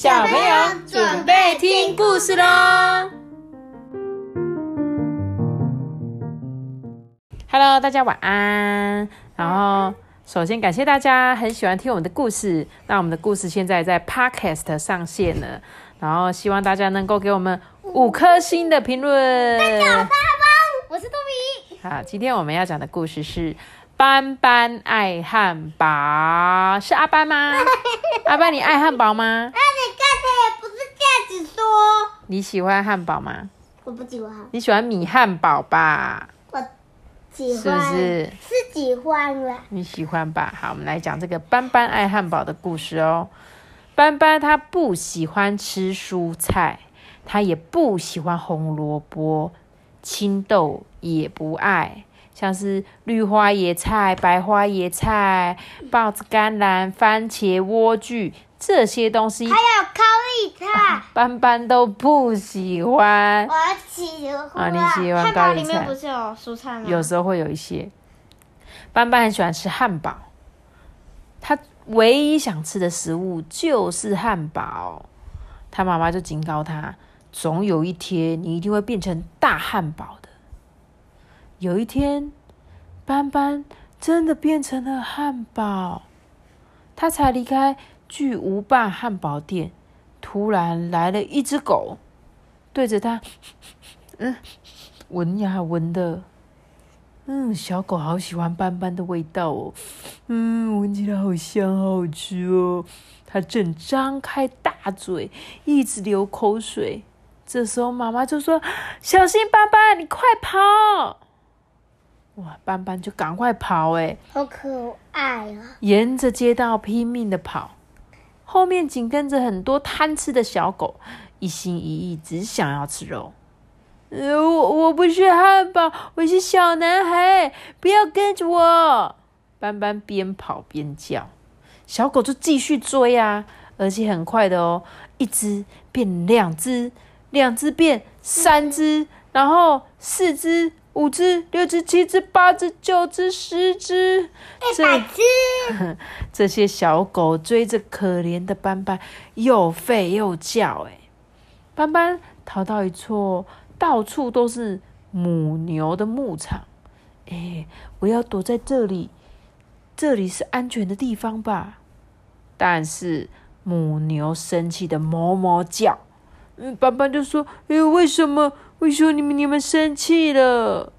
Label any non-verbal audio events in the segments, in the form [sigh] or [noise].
小朋友准备听故事喽！Hello，大家晚安。然后，首先感谢大家很喜欢听我们的故事。那我们的故事现在在 Podcast 上线了，然后希望大家能够给我们五颗星的评论。大家好，我是杜比。好，今天我们要讲的故事是。斑斑爱汉堡，是阿班吗？[laughs] 阿班，你爱汉堡吗？[laughs] [laughs] 那你刚才也不是这样子说。你喜欢汉堡吗？我不喜欢。你喜欢米汉堡吧？我喜欢。是不是？是喜欢了。你喜欢吧？好，我们来讲这个斑斑爱汉堡的故事哦。斑斑他不喜欢吃蔬菜，他也不喜欢红萝卜、青豆，也不爱。像是绿花椰菜、白花椰菜、豹子甘蓝、番茄、莴苣这些东西，还有高丽菜，斑斑都不喜欢。我喜欢啊，你喜欢高丽菜？里面不是有蔬菜吗？有时候会有一些。斑斑很喜欢吃汉堡，他唯一想吃的食物就是汉堡。他妈妈就警告他：总有一天，你一定会变成大汉堡的。有一天，斑斑真的变成了汉堡。他才离开巨无霸汉堡店，突然来了一只狗，对着它，嗯，闻呀闻的，嗯，小狗好喜欢斑斑的味道哦，嗯，闻起来好香，好吃哦。它正张开大嘴，一直流口水。这时候，妈妈就说：“小心斑斑，你快跑！”哇，斑斑就赶快跑哎，好可爱啊！沿着街道拼命的跑，后面紧跟着很多贪吃的小狗，一心一意只想要吃肉。呃，我我不是汉堡，我是小男孩，不要跟着我！斑斑边跑边叫，小狗就继续追啊，而且很快的哦，一只变两只，两只变三只，然后四只。五只、六只、七只、八只、九只、十只，一百只。[laughs] 这些小狗追着可怜的斑斑，又吠又叫。哎，斑斑逃到一处到处都是母牛的牧场。哎，我要躲在这里，这里是安全的地方吧？但是母牛生气的哞哞叫。嗯，斑斑就说：“哎，为什么？”为什么你们你们生气了？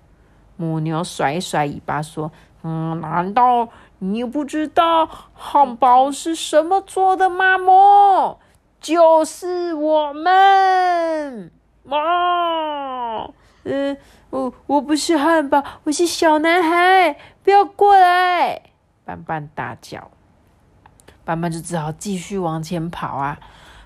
母牛甩一甩尾巴说：“嗯，难道你不知道汉堡是什么做的吗？么，就是我们。妈，嗯，我我不是汉堡，我是小男孩，不要过来！”斑斑大叫。斑斑就只好继续往前跑啊，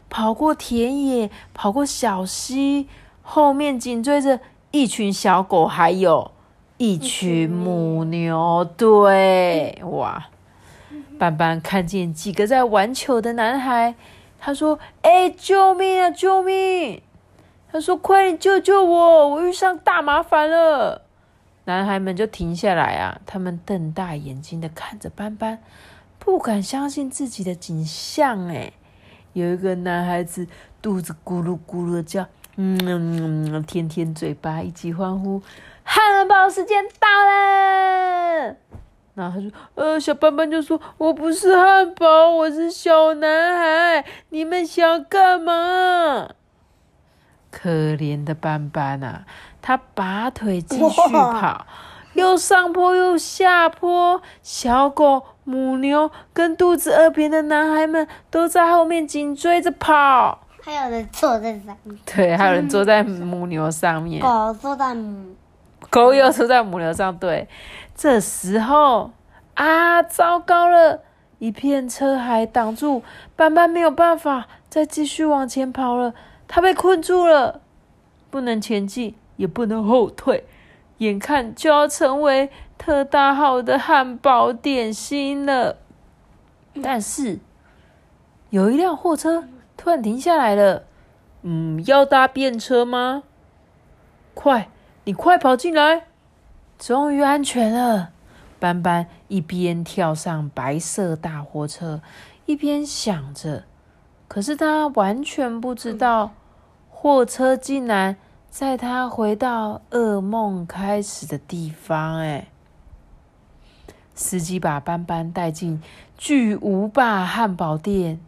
跑过田野，跑过小溪。后面紧追着一群小狗，还有一群母牛。对，哇！斑斑看见几个在玩球的男孩，他说：“哎，救命啊，救命！”他说：“快点救救我，我遇上大麻烦了。”男孩们就停下来啊，他们瞪大眼睛的看着斑斑，不敢相信自己的景象。哎，有一个男孩子肚子咕噜咕噜的叫。嗯，舔舔嘴巴，一起欢呼，汉堡时间到了。然后他说：“呃，小斑斑就说，我不是汉堡，我是小男孩，你们想干嘛？”可怜的斑斑啊，他拔腿继续跑，又上坡又下坡，小狗、母牛跟肚子饿扁的男孩们都在后面紧追着跑。还有人坐在上面，对，还有人坐在母牛上面。狗坐在母，狗又坐在母牛上。对，这时候啊，糟糕了，一片车海挡住斑斑，没有办法再继续往前跑了。他被困住了，不能前进，也不能后退，眼看就要成为特大号的汉堡点心了。但是有一辆货车。突然停下来了，嗯，要搭便车吗？快，你快跑进来！终于安全了。斑斑一边跳上白色大货车，一边想着：可是他完全不知道，货车竟然在他回到噩梦开始的地方。哎，司机把斑斑带进巨无霸汉堡店，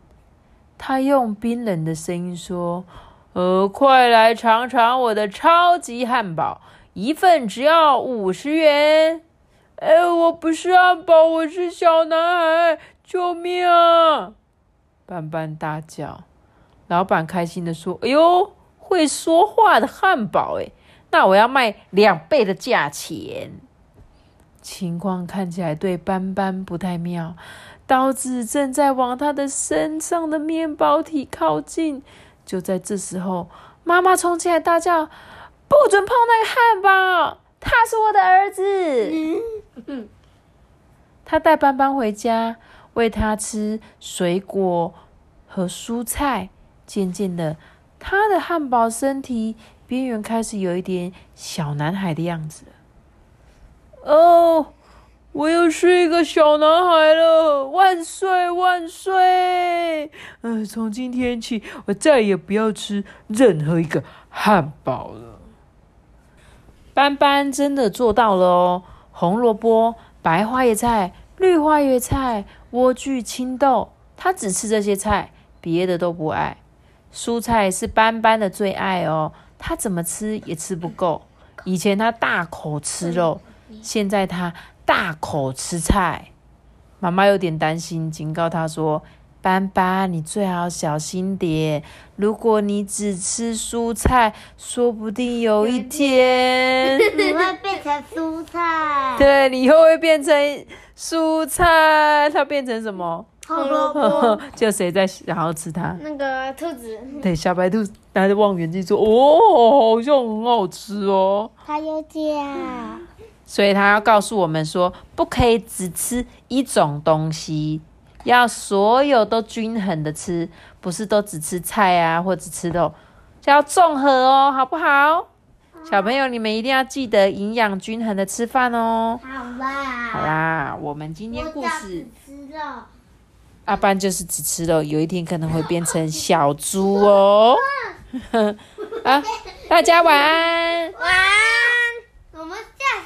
他用冰冷的声音说：“呃，快来尝尝我的超级汉堡，一份只要五十元。”哎，我不是汉堡，我是小男孩，救命啊！斑斑大叫。老板开心的说：“哎呦，会说话的汉堡，哎，那我要卖两倍的价钱。”情况看起来对斑斑不太妙，刀子正在往他的身上的面包体靠近。就在这时候，妈妈冲进来大叫：“不准碰那个汉堡，他是我的儿子！”他带斑斑回家，喂他吃水果和蔬菜。渐渐的，他的汉堡身体边缘开始有一点小男孩的样子。哦，我又是一个小男孩了！万岁万岁！嗯，从今天起，我再也不要吃任何一个汉堡了。斑斑真的做到了哦！红萝卜、白花叶菜、绿花叶菜、莴苣、青豆，他只吃这些菜，别的都不爱。蔬菜是斑斑的最爱哦，他怎么吃也吃不够。以前他大口吃肉，现在他大口吃菜。妈妈有点担心，警告他说：“斑斑，你最好小心点。如果你只吃蔬菜，说不定有一天 [laughs] 你会变成蔬菜。对，你以后会变成蔬菜。它变成什么？”红萝卜，[laughs] 就谁在然后吃它？那个兔子，对，小白兔拿着望远镜说：“哦，好像很好吃哦。”它有价，所以他要告诉我们说，不可以只吃一种东西，要所有都均衡的吃，不是都只吃菜啊，或者吃肉，要综合哦，好不好？小朋友，你们一定要记得营养均衡的吃饭哦。好啦，好啦，我们今天故事。吃肉。阿班就是只吃肉，有一天可能会变成小猪哦。[laughs] 啊，大家晚安。晚安。